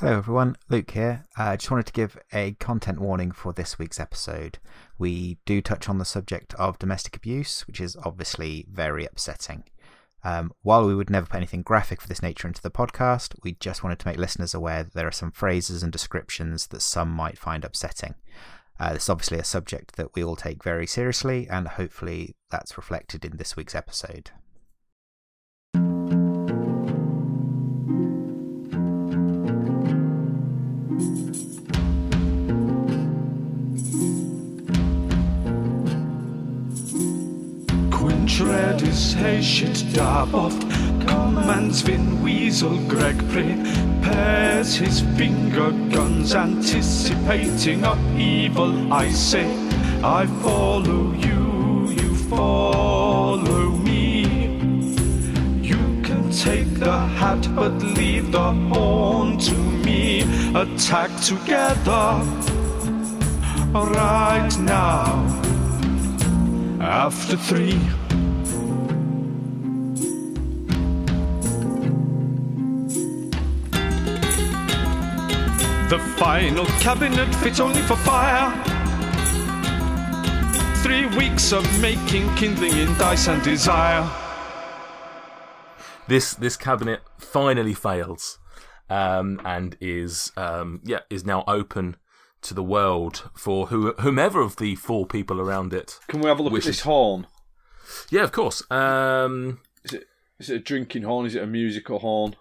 Hello, everyone. Luke here. I uh, just wanted to give a content warning for this week's episode. We do touch on the subject of domestic abuse, which is obviously very upsetting. Um, while we would never put anything graphic for this nature into the podcast, we just wanted to make listeners aware that there are some phrases and descriptions that some might find upsetting. Uh, this is obviously a subject that we all take very seriously, and hopefully that's reflected in this week's episode. Shit Dabov Commands Vin Weasel Greg prepares his finger guns Anticipating upheaval. I say I follow you, you follow me. You can take the hat but leave the horn to me. Attack together. Right now after three The final cabinet fits only for fire. Three weeks of making, kindling in dice and desire. This this cabinet finally fails, um, and is um, yeah is now open to the world for who, whomever of the four people around it. Can we have a look wishes. at this horn? Yeah, of course. Um, is it is it a drinking horn? Is it a musical horn?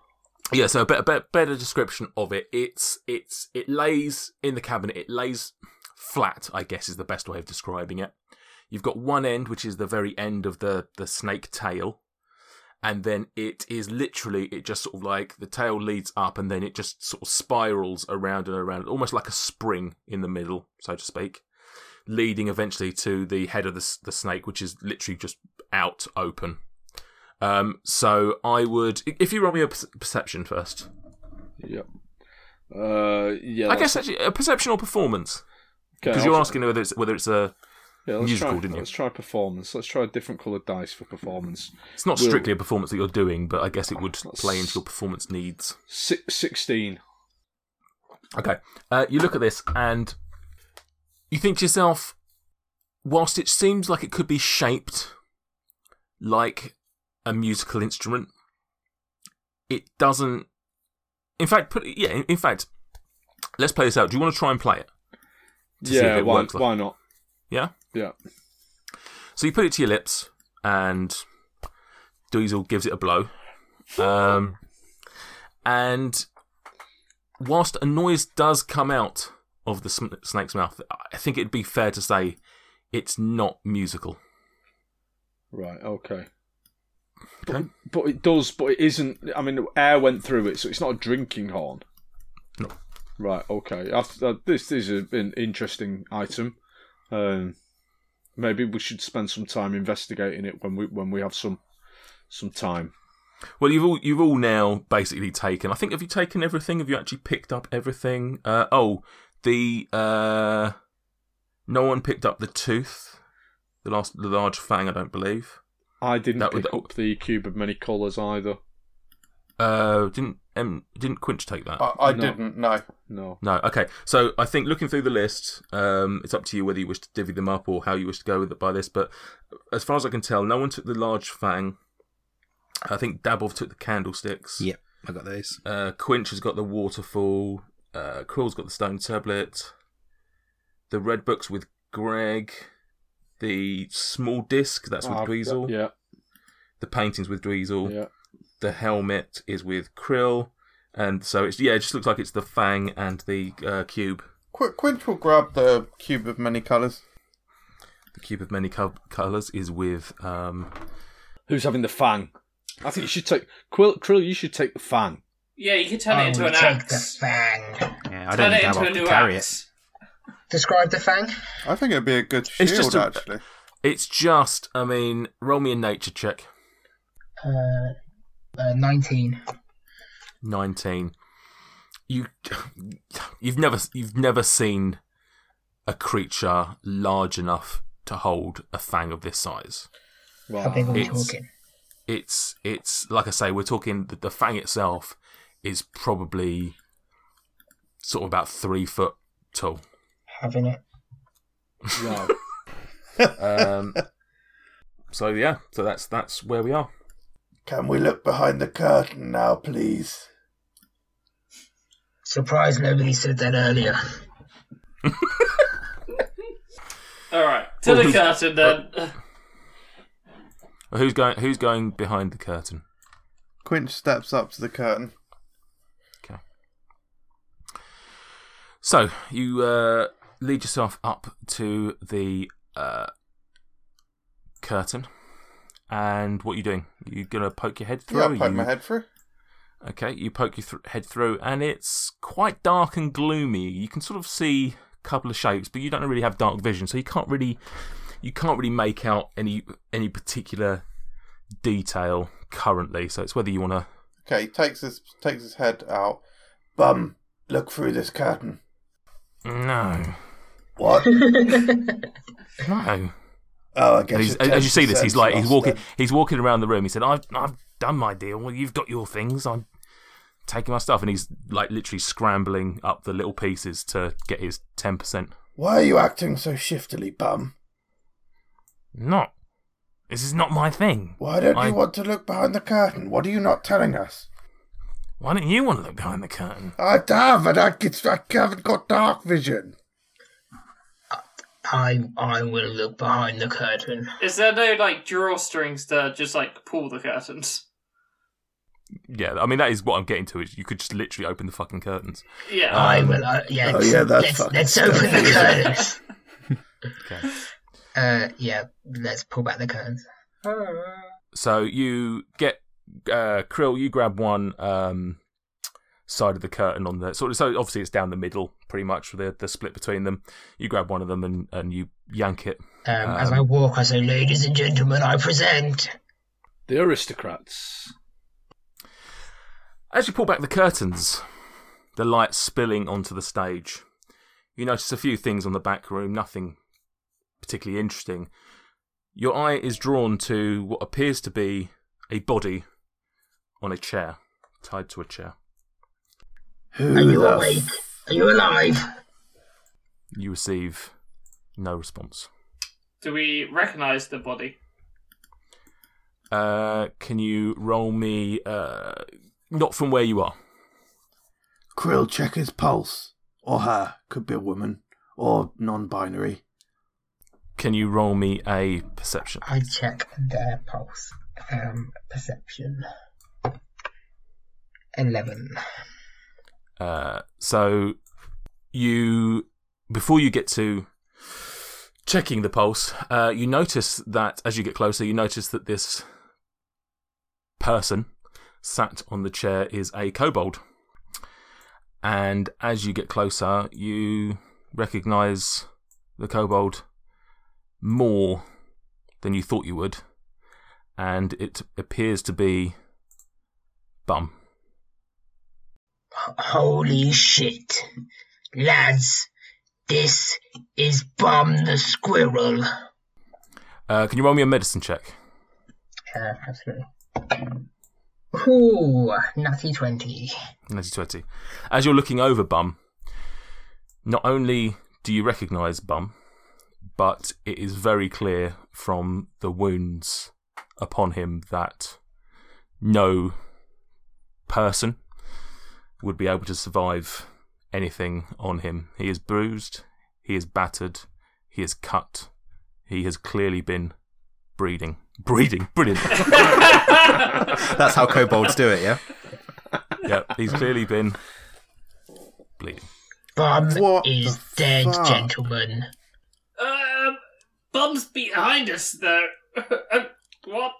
Yeah, so a better, better, better description of it. It's it's it lays in the cabinet. It lays flat, I guess, is the best way of describing it. You've got one end, which is the very end of the the snake tail, and then it is literally it just sort of like the tail leads up, and then it just sort of spirals around and around, almost like a spring in the middle, so to speak, leading eventually to the head of the the snake, which is literally just out open um, so I would, if you roll me a perception first. Yep. Uh, yeah. I guess actually a perception or performance. Because you're asking whether it's whether it's a yeah, let's musical, try, didn't you? Let's try performance. Let's try a different coloured dice for performance. It's not we'll, strictly a performance that you're doing, but I guess it would play into your performance needs. Six, 16. Okay. Uh, you look at this and you think to yourself, whilst it seems like it could be shaped like a musical instrument. It doesn't. In fact, put yeah. In, in fact, let's play this out. Do you want to try and play it? yeah, it why, why not? Yeah, yeah. So you put it to your lips, and Dweezil gives it a blow. Um, and whilst a noise does come out of the snake's mouth, I think it'd be fair to say it's not musical. Right. Okay. But, but it does, but it isn't. I mean, air went through it, so it's not a drinking horn. No. Right. Okay. I, I, this is an interesting item. Um, maybe we should spend some time investigating it when we when we have some some time. Well, you've all you've all now basically taken. I think have you taken everything? Have you actually picked up everything? Uh, oh, the uh, no one picked up the tooth, the last the large fang. I don't believe. I didn't that pick would, up the cube of many colours either. Uh, didn't um, didn't Quinch take that? I, I no. didn't. No, no, no. Okay, so I think looking through the list, um, it's up to you whether you wish to divvy them up or how you wish to go with it by this. But as far as I can tell, no one took the large fang. I think Dabov took the candlesticks. Yep, I got those. Uh, Quinch has got the waterfall. Uh, Krill's got the stone tablet. The red books with Greg the small disc that's with oh, Dweezil. Yeah. The paintings with Dweezil. Yeah. The helmet is with Krill, and so it's yeah, it just looks like it's the Fang and the uh, cube. Qu- Quinch will grab the cube of many colours. The cube of many co- colours is with um. Who's having the Fang? I think you should take Quill. Krill, you should take the Fang. Yeah, you could turn it into an take axe. the fang. Yeah, I don't turn think it into a carry axe. It. Describe the fang. I think it'd be a good shield, it's just a, actually. It's just, I mean, roll me a nature check. Uh, uh, 19. 19. You, you've never, you've never seen a creature large enough to hold a fang of this size. Wow. How big are we it's, talking? It's, it's like I say, we're talking. The, the fang itself is probably sort of about three foot tall. Having it. Wow. Um, so yeah, so that's that's where we are. Can we look behind the curtain now, please? Surprised nobody said that earlier. All right, to Well, the curtain then. Who's going? Who's going behind the curtain? Quinch steps up to the curtain. Okay. So you uh, lead yourself up to the uh, curtain, and what are you doing? You're gonna poke your head through? Yeah, I'll poke You- my head through. Okay, you poke your th- head through, and it's quite dark and gloomy. You can sort of see a couple of shapes, but you don't really have dark vision, so you can't really you can't really make out any any particular detail currently. So it's whether you want to. Okay, he takes his takes his head out. Bum, look through this curtain. No, What? no. Oh, I guess. And as you see this, he's like he's walking then. he's walking around the room. He said, "I've I've done my deal. Well, you've got your things. I'm taking my stuff." And he's like literally scrambling up the little pieces to get his ten percent. Why are you acting so shiftily, bum? Not. This is not my thing. Why don't I- you want to look behind the curtain? What are you not telling us? Why don't you want to look behind the curtain? I have, and I, get, I haven't got dark vision. I I will look behind the curtain. Is there no like drawstrings to just like pull the curtains? Yeah, I mean that is what I'm getting to. Is you could just literally open the fucking curtains. Yeah. I will. Uh, yeah, Oh, yeah, that's let's, let's open the stealthy, isn't it? curtains. Okay. Uh, yeah, let's pull back the curtains. So you get uh, Krill. You grab one um, side of the curtain on the sort of. So obviously it's down the middle, pretty much the the split between them. You grab one of them and and you yank it. Um, as Um, I walk, I say, "Ladies and gentlemen, I present." the aristocrats. As you pull back the curtains, the light spilling onto the stage, you notice a few things on the back room, nothing particularly interesting. Your eye is drawn to what appears to be a body on a chair, tied to a chair. Who Are you the awake? Are you alive? You receive no response. Do we recognise the body? Uh, can you roll me, uh, not from where you are? Krill check his pulse. Or her. Could be a woman. Or non binary. Can you roll me a perception? I check their pulse. Um, perception. Eleven. Uh, so you before you get to checking the pulse, uh, you notice that as you get closer, you notice that this person sat on the chair is a kobold. And as you get closer, you recognize the kobold more than you thought you would, and it appears to be Bum. Holy shit. Lads, this is Bum the Squirrel. Uh, can you roll me a medicine check? Uh, absolutely. Ooh, nutty 20. 1920. As you're looking over Bum, not only do you recognise Bum, but it is very clear from the wounds upon him that no person would be able to survive anything on him. He is bruised, he is battered, he is cut, he has clearly been breeding. Breeding, brilliant. That's how kobolds do it, yeah? yeah, he's clearly been bleeding. Bum What is the dead, fuck? gentlemen. Um, Bum's behind us though. Um, what?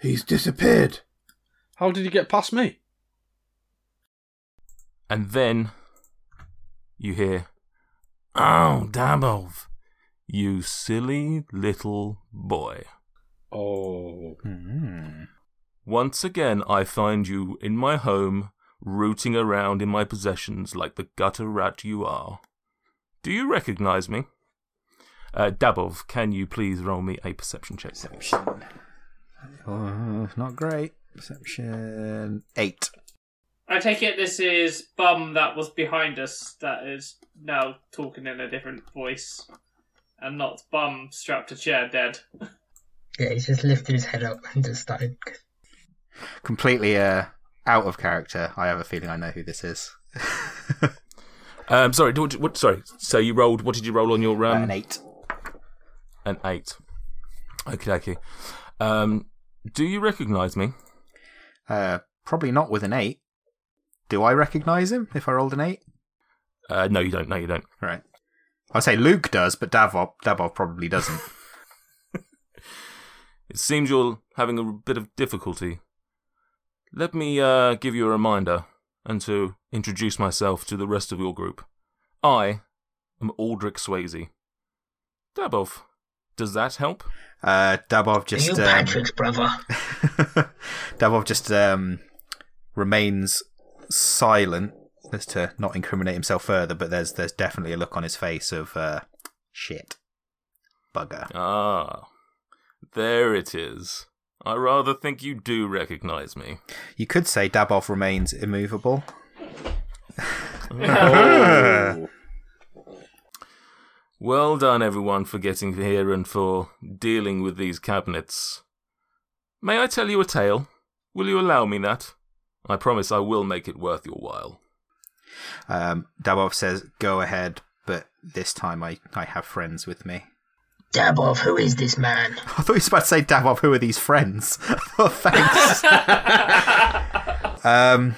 He's disappeared. How did he get past me? And then you hear, Oh, Dabov, you silly little boy. Oh, Once again, I find you in my home, rooting around in my possessions like the gutter rat you are. Do you recognize me? Uh, Dabov, can you please roll me a perception check? Perception. Oh, not great. Perception. Eight. I take it this is Bum that was behind us that is now talking in a different voice, and not Bum strapped to chair dead. Yeah, he's just lifted his head up and just started. Completely uh, out of character. I have a feeling I know who this is. Um, sorry, what, what, sorry. So you rolled. What did you roll on your um, An eight. An eight. Okay, okay. Um, do you recognise me? Uh, probably not with an eight. Do I recognise him if I rolled an eight? Uh, no, you don't. No, you don't. Right. I'd say Luke does, but Davov, Davov probably doesn't. It seems you're having a bit of difficulty. Let me uh, give you a reminder and to introduce myself to the rest of your group. I am Aldrich Swayze. Dabov, does that help? Uh, Dabov Are just you um, Patrick's brother? Davov just um, remains silent as to not incriminate himself further, but there's there's definitely a look on his face of uh, shit, bugger. Ah, there it is. I rather think you do recognize me. You could say Dabov remains immovable. Oh. Well done, everyone, for getting here and for dealing with these cabinets. May I tell you a tale? Will you allow me that? I promise I will make it worth your while. Um, Dabov says, "Go ahead," but this time I I have friends with me. Dabov, who is this man? I thought you were about to say, Davov, who are these friends? oh, thanks. um,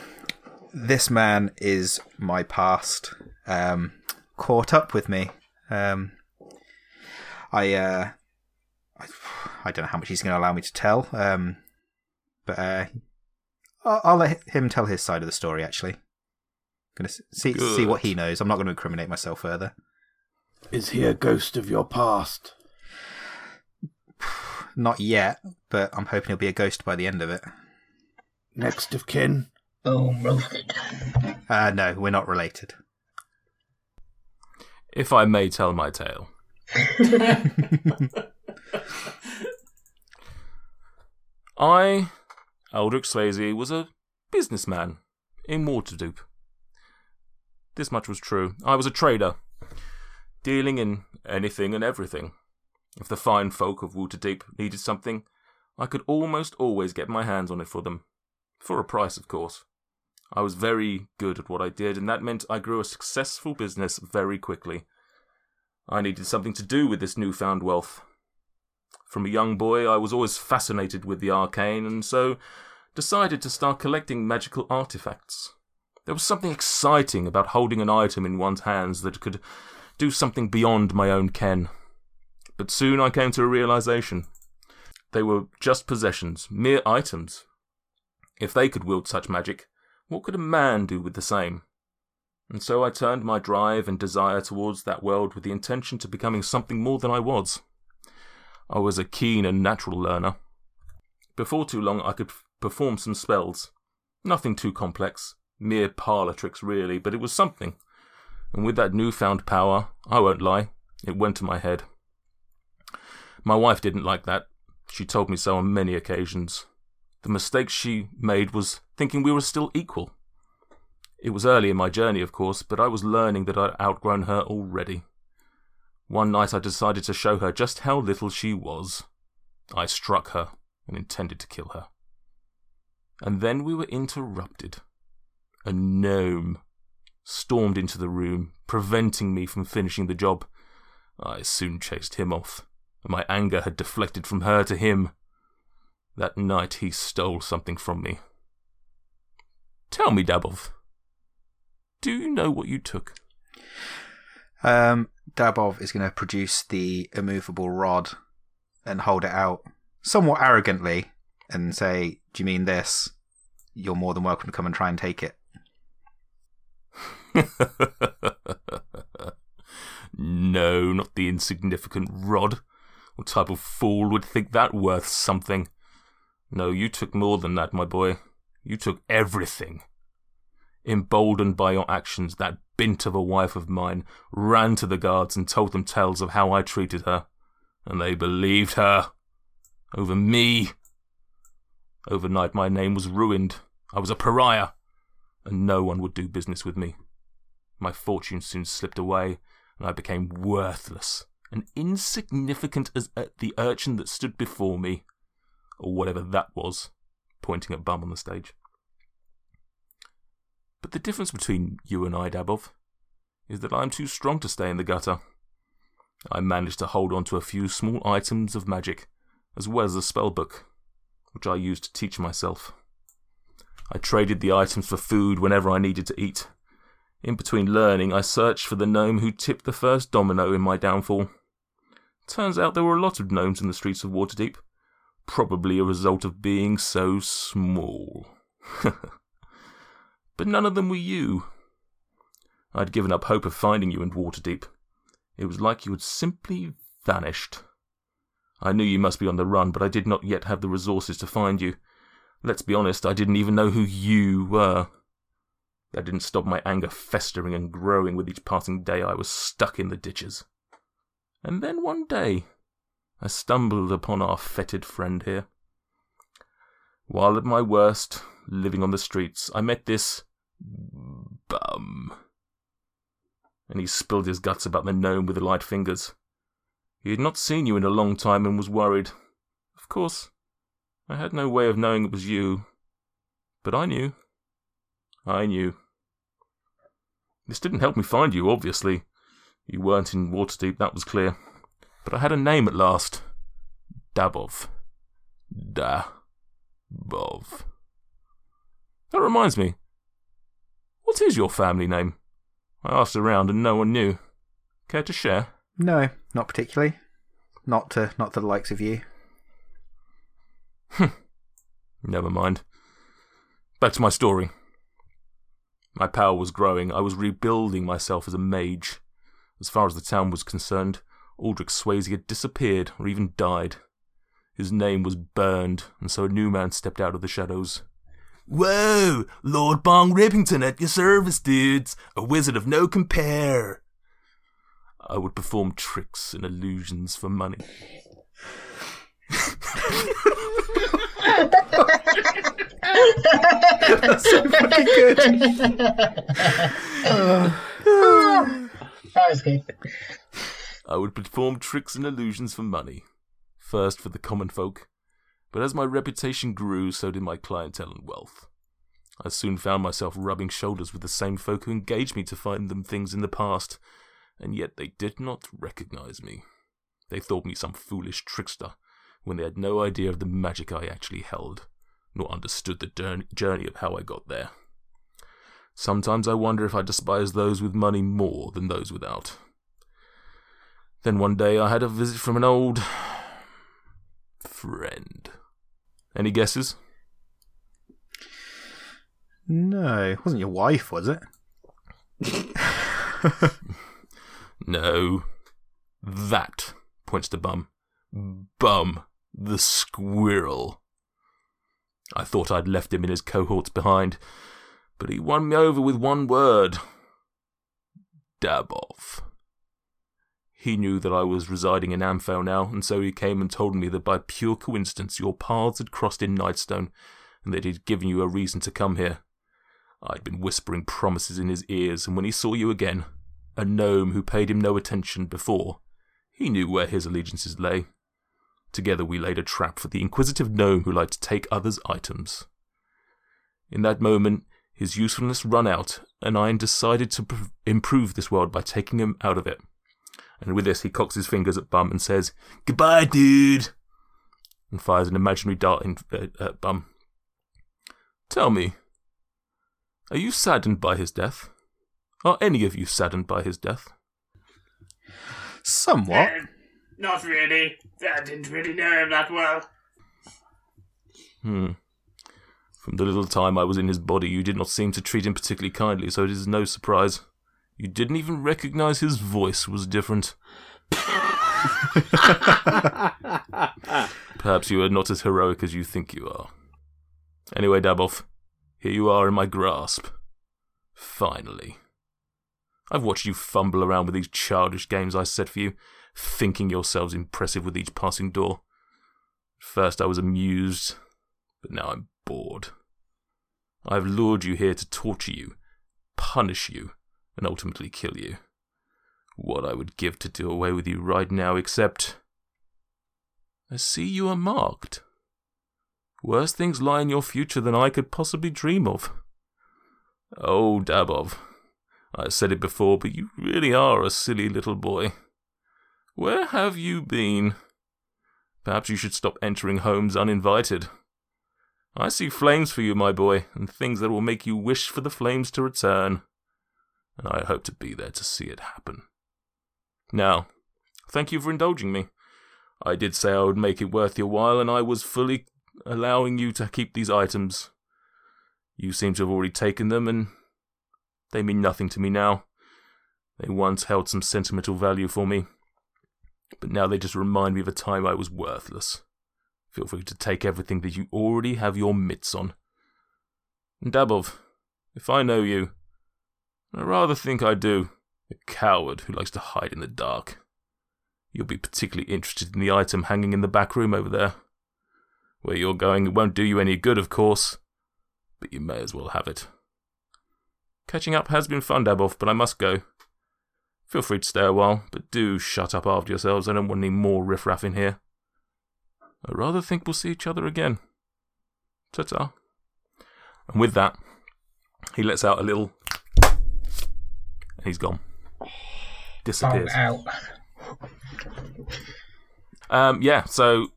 this man is my past. Um, caught up with me. Um, I, uh, I, I don't know how much he's going to allow me to tell. Um, but uh, I'll, I'll let him tell his side of the story. Actually, going to see see what he knows. I'm not going to incriminate myself further. Is he a ghost of your past? Not yet, but I'm hoping he'll be a ghost by the end of it. Next of kin? Boom, roasted. Uh, no, we're not related. If I may tell my tale. I, Aldrich Swayze, was a businessman in Waterdeep. This much was true. I was a trader, dealing in anything and everything. If the fine folk of Waterdeep needed something, I could almost always get my hands on it for them. For a price, of course. I was very good at what I did, and that meant I grew a successful business very quickly. I needed something to do with this newfound wealth. From a young boy, I was always fascinated with the arcane, and so decided to start collecting magical artifacts. There was something exciting about holding an item in one's hands that could do something beyond my own ken. But soon I came to a realization. They were just possessions, mere items. If they could wield such magic, what could a man do with the same? And so I turned my drive and desire towards that world with the intention to becoming something more than I was. I was a keen and natural learner. Before too long, I could perform some spells. Nothing too complex, mere parlour tricks, really, but it was something. And with that newfound power, I won't lie, it went to my head. My wife didn't like that. She told me so on many occasions. The mistake she made was thinking we were still equal. It was early in my journey, of course, but I was learning that I'd outgrown her already. One night I decided to show her just how little she was. I struck her and intended to kill her. And then we were interrupted. A gnome stormed into the room, preventing me from finishing the job. I soon chased him off, and my anger had deflected from her to him. That night he stole something from me. Tell me, Dabov, do you know what you took? Um, Dabov is going to produce the immovable rod and hold it out somewhat arrogantly and say, Do you mean this? You're more than welcome to come and try and take it. no, not the insignificant rod. What type of fool would think that worth something? No, you took more than that, my boy. You took everything. Emboldened by your actions, that bint of a wife of mine ran to the guards and told them tales of how I treated her. And they believed her. Over me. Overnight, my name was ruined. I was a pariah. and no one would do business with me. My fortune soon slipped away, and I became worthless and insignificant as uh, the urchin that stood before me, or whatever that was, pointing at Bum on the stage. But the difference between you and I, Dabov, is that I'm too strong to stay in the gutter. I managed to hold on to a few small items of magic, as well as a spell book, which I used to teach myself. I traded the items for food whenever I needed to eat. In between learning, I searched for the gnome who tipped the first domino in my downfall. Turns out there were a lot of gnomes in the streets of Waterdeep, probably a result of being so small. but none of them were you. I'd given up hope of finding you in Waterdeep. It was like you had simply vanished. I knew you must be on the run, but I did not yet have the resources to find you. Let's be honest, I didn't even know who you were. That didn't stop my anger festering and growing with each passing day I was stuck in the ditches. And then one day, I stumbled upon our fetid friend here. While at my worst, living on the streets, I met this bum. And he spilled his guts about the gnome with light fingers. He had not seen you in a long time and was worried. Of course, I had no way of knowing it was you. But I knew. I knew. This didn't help me find you, obviously. You weren't in Waterdeep, that was clear. But I had a name at last. Dabov. Da. Bov. That reminds me. What is your family name? I asked around and no one knew. Care to share? No, not particularly. Not to not to the likes of you. Hmm. Never mind. Back to my story. My power was growing. I was rebuilding myself as a mage. As far as the town was concerned, Aldrich Swayze had disappeared or even died. His name was burned, and so a new man stepped out of the shadows. Whoa! Lord Bong Rippington at your service, dudes! A wizard of no compare! I would perform tricks and illusions for money. That's so fucking good. that was good. I would perform tricks and illusions for money. First for the common folk, but as my reputation grew, so did my clientele and wealth. I soon found myself rubbing shoulders with the same folk who engaged me to find them things in the past, and yet they did not recognize me. They thought me some foolish trickster, when they had no idea of the magic I actually held, nor understood the journey of how I got there. Sometimes I wonder if I despise those with money more than those without. Then one day I had a visit from an old friend. Any guesses? No, it wasn't your wife, was it? no. That points to Bum. Bum, the squirrel. I thought I'd left him and his cohorts behind, but he won me over with one word. Dabov. He knew that I was residing in Amphail now, and so he came and told me that by pure coincidence your paths had crossed in Nightstone, and that he'd given you a reason to come here. I'd been whispering promises in his ears, and when he saw you again, a gnome who paid him no attention before, he knew where his allegiances lay. Together we laid a trap for the inquisitive gnome who liked to take others' items. In that moment, his usefulness ran out, and I decided to pr- improve this world by taking him out of it. And with this, he cocks his fingers at Bum and says, Goodbye, dude! And fires an imaginary dart in, uh, at Bum. Tell me, are you saddened by his death? Are any of you saddened by his death? Somewhat. Uh, not really. I didn't really know him that well. Hmm. From the little time I was in his body, you did not seem to treat him particularly kindly, so it is no surprise. You didn't even recognize his voice was different. Perhaps you are not as heroic as you think you are. Anyway, Dabov, here you are in my grasp. Finally. I've watched you fumble around with these childish games I set for you, thinking yourselves impressive with each passing door. First I was amused, but now I'm bored. I've lured you here to torture you, punish you, and ultimately kill you. What I would give to do away with you right now, except. I see you are marked. Worse things lie in your future than I could possibly dream of. Oh, Dabov, I've said it before, but you really are a silly little boy. Where have you been? Perhaps you should stop entering homes uninvited. I see flames for you, my boy, and things that will make you wish for the flames to return. And I hope to be there to see it happen. Now, thank you for indulging me. I did say I would make it worth your while, and I was fully allowing you to keep these items. You seem to have already taken them, and they mean nothing to me now. They once held some sentimental value for me, but now they just remind me of a time I was worthless. Feel free to take everything that you already have your mitts on. And Dabov, if I know you, I rather think I do, a coward who likes to hide in the dark. You'll be particularly interested in the item hanging in the back room over there. Where you're going, it won't do you any good, of course, but you may as well have it. Catching up has been fun, Dabov, but I must go. Feel free to stay a while, but do shut up after yourselves. I don't want any more riffraff in here. I rather think we'll see each other again. Ta ta. And with that, he lets out a little. And he's gone. Bum Disappears. out. Um, yeah, so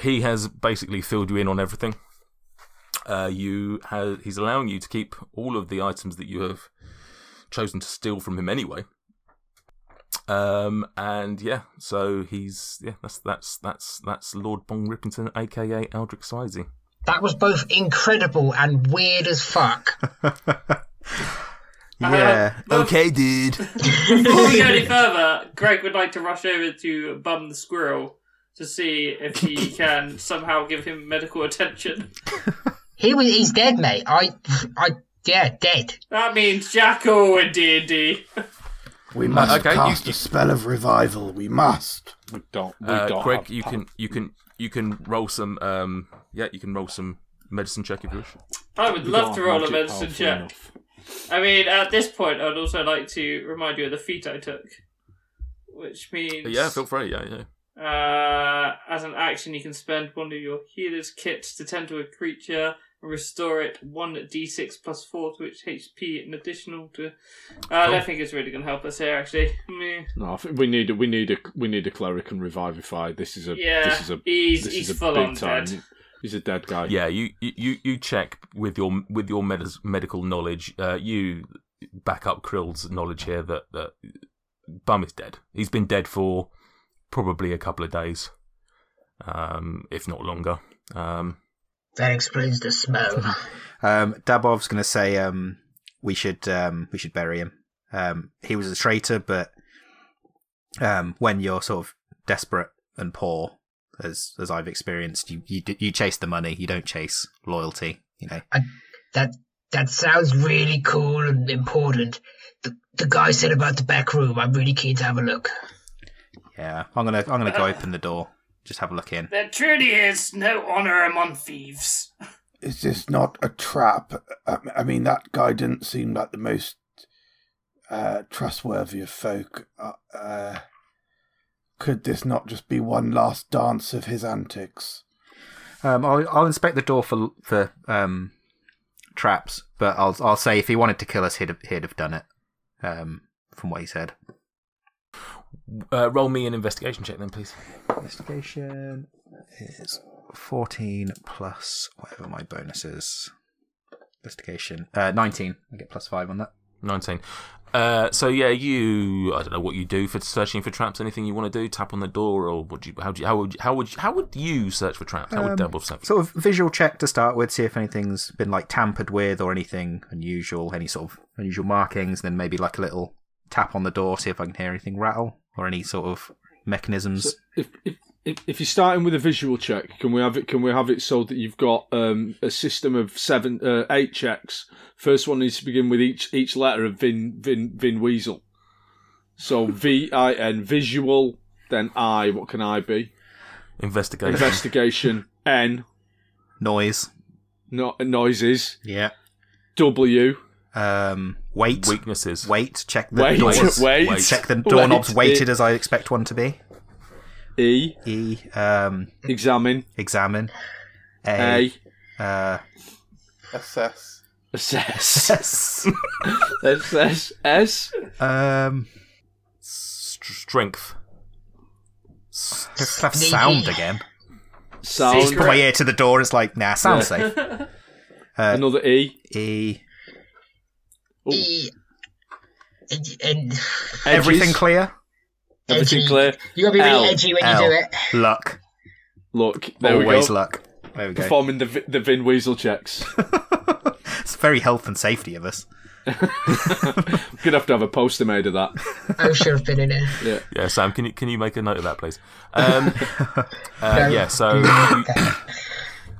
he has basically filled you in on everything. Uh, you have, he's allowing you to keep all of the items that you have chosen to steal from him anyway. Um, and yeah, so he's yeah, that's that's that's that's Lord Bong Rippington, aka Aldrich Swayze. That was both incredible and weird as fuck. yeah. Uh, okay, dude. Before we go any further, Greg would like to rush over to Bum the Squirrel to see if he can somehow give him medical attention. He was, he's dead, mate. I, I, yeah, dead. That means Jackal in D&D. We must okay, cast you- a spell of revival. We must. We don't. We Uh, don't. Greg, have you pa- can you can you can roll some um yeah you can roll some medicine check if you wish. I would we love to roll a medicine powerful check. Enough. I mean, at this point, I'd also like to remind you of the feat I took, which means Yeah, feel free. Yeah, yeah. Uh, as an action, you can spend one of your healer's kits to tend to a creature and restore it 1d6 plus 4 to its HP, an additional to. Uh, I Cool. don't think it's really going to help us here, actually. Meh. No, I think we need a we need a we need a cleric and revivify. This is a Yeah, this is a he's, this he's is a full on time. dead. He's a dead guy. Yeah, you you you check with your with your med- medical knowledge. Uh, you back up Krill's knowledge here that that Bum is dead. He's been dead for probably a couple of days, um, if not longer. Um, That explains the smell. Um, Dabov's going to say um, we should um, we should bury him. Um, he was a traitor, but um, when you're sort of desperate and poor, as as I've experienced, you you you chase the money. You don't chase loyalty. You know. That that sounds really cool and important. The the guy said about the back room. I'm really keen to have a look. Yeah, I'm gonna I'm gonna go open the door. Just have a look in. There truly is no honour among thieves. Is this not a trap? I I mean, that guy didn't seem like the most uh, trustworthy of folk. Uh, uh, could this not just be one last dance of his antics? Um, I'll I'll inspect the door for for um traps, but I'll I'll say if he wanted to kill us, he'd have, he'd have done it. Um, from what he said. uh, roll me an investigation check then, please. Investigation is 14 plus whatever my bonus is. Investigation. Uh, 19. I get plus 5 on that. 19. Uh, so yeah, you I don't know what you do for searching for traps. Anything you want to do? Tap on the door, or would you? How do you? How would? You, how would? You, how would you search for traps? How would Um, Double search? Sort of visual check to start with, see if anything's been like tampered with or anything unusual, any sort of unusual markings, then maybe like a little tap on the door, see if I can hear anything rattle or any sort of mechanisms. So if, if if if you're starting with a visual check, can we have it? Can we have it so that you've got um, a system of seven, uh, eight checks? First one needs to begin with each each letter of Vin Vin Vin Weasel. So V I N visual, then I. What can I be? Investigation. Investigation N Noise. no- noises. Yeah. W. Um, weight. Weaknesses. Wait. Check the Wait, doors. wait, Wait. Check the doorknobs Wait. weighted as I expect one to be. E. E. Um, Examine. examine. A. A. Uh, Assess. Assess. S. Assess. S. um, strength. let's have sound again. Sound. Just put my ear to the door. It's like, nah, sound safe. Another E. E. E. And, and Edges. Everything clear. Everything edgy. clear. You gotta be really L. edgy when L. you do it. Luck. Look, there we Always go. luck. There we go. Performing the the Vin Weasel checks. It's very health and safety of us. Gonna have to have a poster made of that. I should have been in it. Yeah. Yeah, Sam, can you can you make a note of that, please? Um, uh, No. yeah, so you,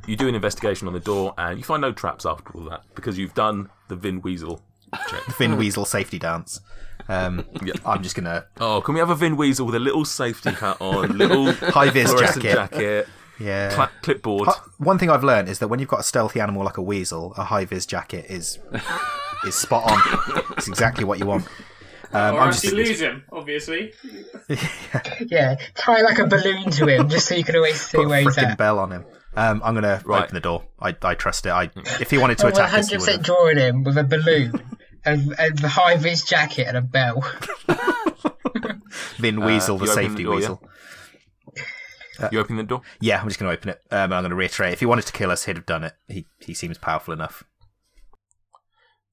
you do an investigation on the door, and you find no traps after all that because you've done the Vin Weasel check. Vin Weasel safety dance. Um, Yeah. I'm just gonna Oh, can we have a Vin Weasel with a little safety hat on, little high vis fluorescent jacket. jacket, Yeah. cla- clipboard? Hi- One thing I've learned is that when you've got a stealthy animal like a weasel, a high vis jacket is is spot on. It's exactly what you want. Um, or I'm else just you lose him, obviously. Yeah, tie like a balloon to him just so you can always see put a where he's freaking at. bell on him. Um, I'm gonna Right. open the door. I, I trust it. I if he wanted to I'm attack us, he 100% would have. drawing him with a balloon, and, and a high vis jacket and a bell. Vin Weasel, the you open safety the door, yeah? weasel. you open the door. Yeah, I'm just going to open it. Um, I'm going to reiterate. If he wanted to kill us, he'd have done it. He he seems powerful enough.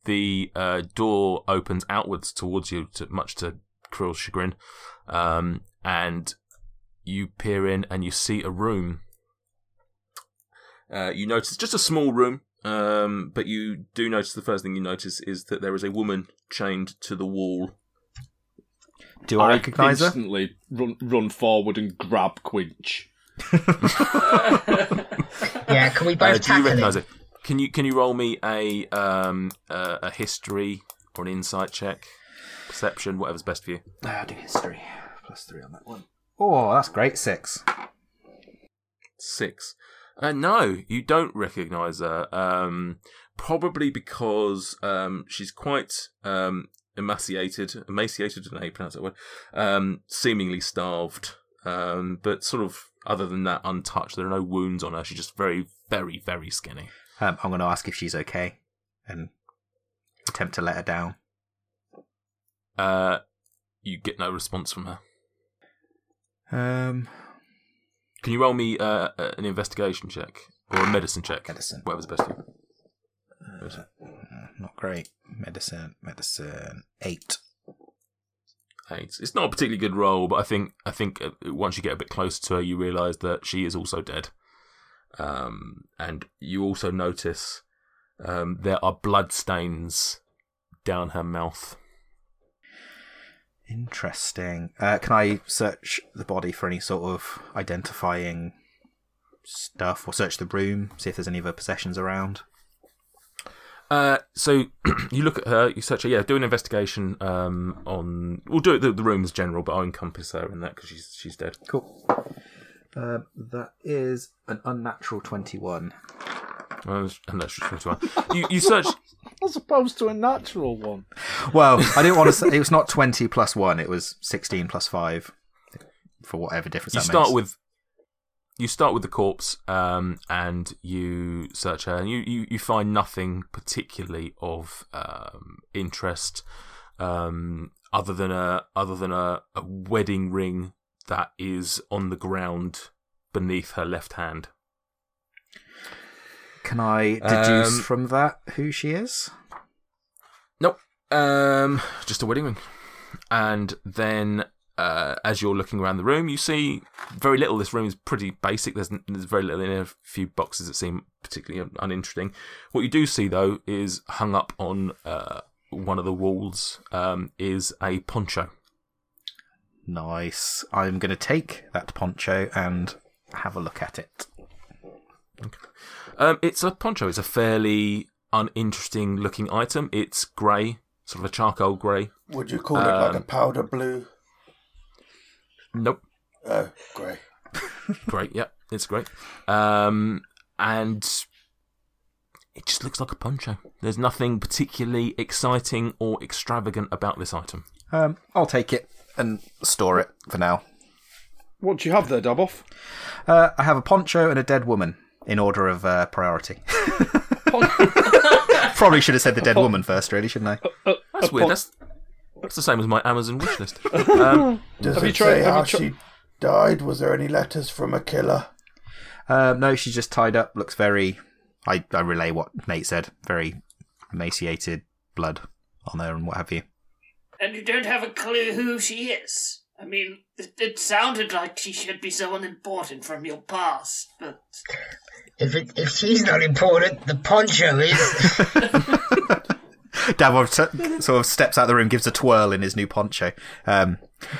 The uh, door opens outwards towards you, to, much to Krill's chagrin, um, and you peer in and you see a room. Uh, you notice just a small room, um, but you do notice the first thing you notice is that there is a woman chained to the wall. Do I, recognise her? instantly run run forward and grab Quinch. Yeah, can we Uh, both do you tackle recognise him? it? Can you can you roll me a um uh, a history or an insight check, perception, whatever's best for you. I'll do history. Plus three on that one. Oh, that's great. Six. Six. Uh, no, you don't recognise her. Um, probably because um, she's quite um, emaciated. Emaciated, I how you pronounce that word. Um, seemingly starved. Um, but sort of, other than that, untouched. There are no wounds on her. She's just very, very, very skinny. Um, I'm going to ask if she's okay and attempt to let her down. Uh, you get no response from her. Um, Can you roll me uh, uh, an investigation check or a medicine check? Medicine. Whatever's best for you. uh, not great. Medicine. Medicine. Eight. Eight. It's not a particularly good roll, but I think I think uh, once you get a bit closer to her, you realise that she is also dead. Um, and you also notice um, there are blood stains down her mouth. Interesting. Uh, can I search the body for any sort of identifying stuff, or search the room, see if there's any other possessions around? Uh, so you look at her, you search her. Yeah, do an investigation um, on. We'll do it the, the room as general, but I'll encompass her in that because she's she's dead. Cool. Um, that is an unnatural twenty-one. And that's just 21. You you search. As opposed to a natural one. Well, I didn't want to say it was not twenty plus one; it was sixteen plus five. For whatever difference you that start makes. with you start with the corpse um, and you search her and you, you, you find nothing particularly of um, interest um, other than a other than a, a wedding ring that is on the ground beneath her left hand. Can I deduce Um, from that who she is? Nope. Um, just a wedding ring. And then, uh, as you're looking around the room, you see very little. This room is pretty basic. There's, there's very little in it. A few boxes that seem particularly uninteresting. What you do see, though, is hung up on uh, one of the walls um, is a poncho. Nice. I'm going to take that poncho and have a look at it. Um, it's a poncho. It's a fairly uninteresting looking item. It's grey, sort of a charcoal grey. Would you call it like a Um, powder blue? Nope. Oh, grey. great. Yeah, it's great. Um, and it just looks like a poncho. There's nothing particularly exciting or extravagant about this item. Um, I'll take it and store it for now. What do you have there, Dabov? Uh, I have a poncho and a dead woman in order of uh, priority. Probably should have said the dead woman first, really, shouldn't I? That's weird. That's that's the same as my Amazon wish list. Um, Does Have it you tried- say have how you tri- she died? Was there any letters from a killer? Um, no, she's just tied up. Looks very. I, I relay what Nate said. Very emaciated, blood on her, and what have you. And you don't have a clue who she is. I mean, it, it sounded like she should be someone important from your past, but If it, if she's not important, the poncho is. Dabov sort of steps out of the room, gives a twirl in his new poncho. Um,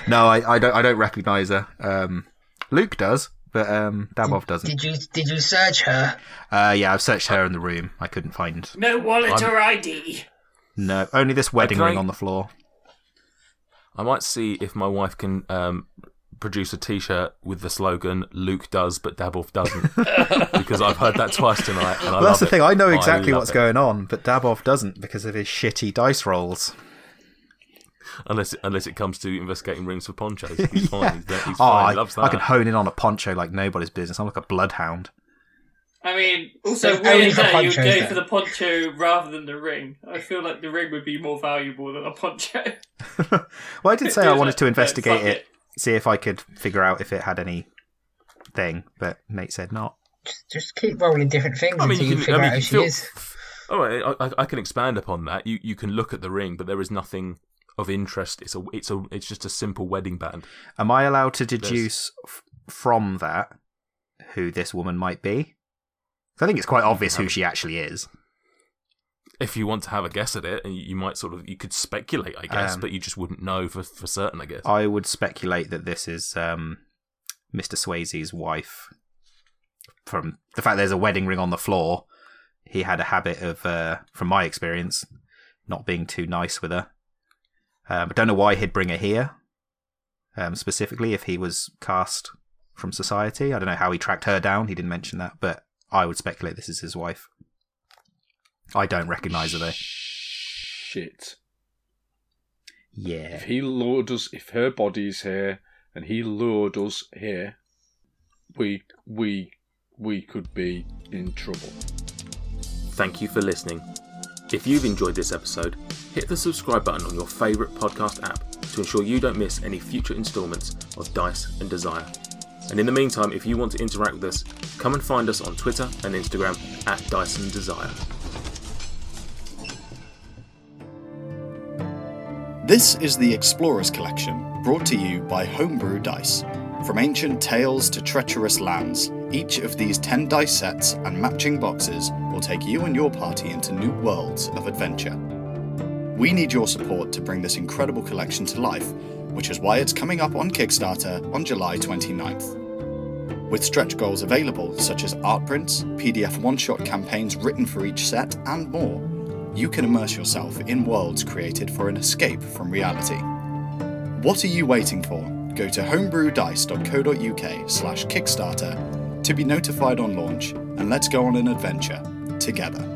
no, I, I don't. I don't recognise her. Um, Luke does, but um, Dabov doesn't. Did you did you search her? Uh, yeah, I've searched her in the room. I couldn't find. no wallet I'm- or ID. No, only this wedding Okay. ring on the floor. I might see if my wife can um, produce a T-shirt with the slogan "Luke does, but Dabov doesn't," because I've heard that twice tonight, and I Well, that's love the it. thing. I know exactly love what's it. going on, but Dabov doesn't because of his shitty dice rolls. Unless it, unless it comes to investigating rings for ponchos, he's fine. He's, there- he's Oh, fine. I, he loves that. I can hone in on a poncho like nobody's business. I'm like a bloodhound. I mean, also So only weird that you would ponchos, go for the poncho rather than the ring. I feel like the ring would be more valuable than a poncho. Well, I did say I wanted to investigate fuck it, it." See if I could figure out if it had any thing, but Nate said not. Just keep rolling different things I mean, until you you, can, figure I mean, out who she feel, is. All right, I, I- I can expand upon that. You you can look at the ring, but there is nothing of interest. It's a it's a it's just a simple wedding band. Am I allowed to deduce f- from that who this woman might be? I think it's quite obvious who she actually is. If you want to have a guess at it, you, might sort of you could speculate, I guess, Um, but you just wouldn't know for for certain. I guess. I would speculate that this is um, Mr. Swayze's wife. From the fact there's a wedding ring on the floor, he had a habit of, uh, from my experience, not being too nice with her. Um, I don't know why he'd bring her here, um, specifically if he was cast from society. I don't know how he tracked her down. He didn't mention that, but I would speculate this is his wife. I don't recognise her though. Shit. Yeah. If he lured us, if her body's here and he lured us here, we we we could be in trouble. Thank you for listening. If you've enjoyed this episode, hit the subscribe button on your favourite podcast app to ensure you don't miss any future instalments of Dice and Desire. And in the meantime, if you want to interact with us, come and find us on Twitter and Instagram at Dice and Desire. This is the Explorers Collection, brought to you by Homebrew Dice. From ancient tales to treacherous lands, each of these 10 dice sets and matching boxes will take you and your party into new worlds of adventure. We need your support to bring this incredible collection to life, which is why it's coming up on Kickstarter on July 29th. With stretch goals available, such as art prints, PDF one shot campaigns written for each set, and more, you can immerse yourself in worlds created for an escape from reality. What are you waiting for? Go to homebrewdice.co.uk slash Kickstarter to be notified on launch and let's go on an adventure together.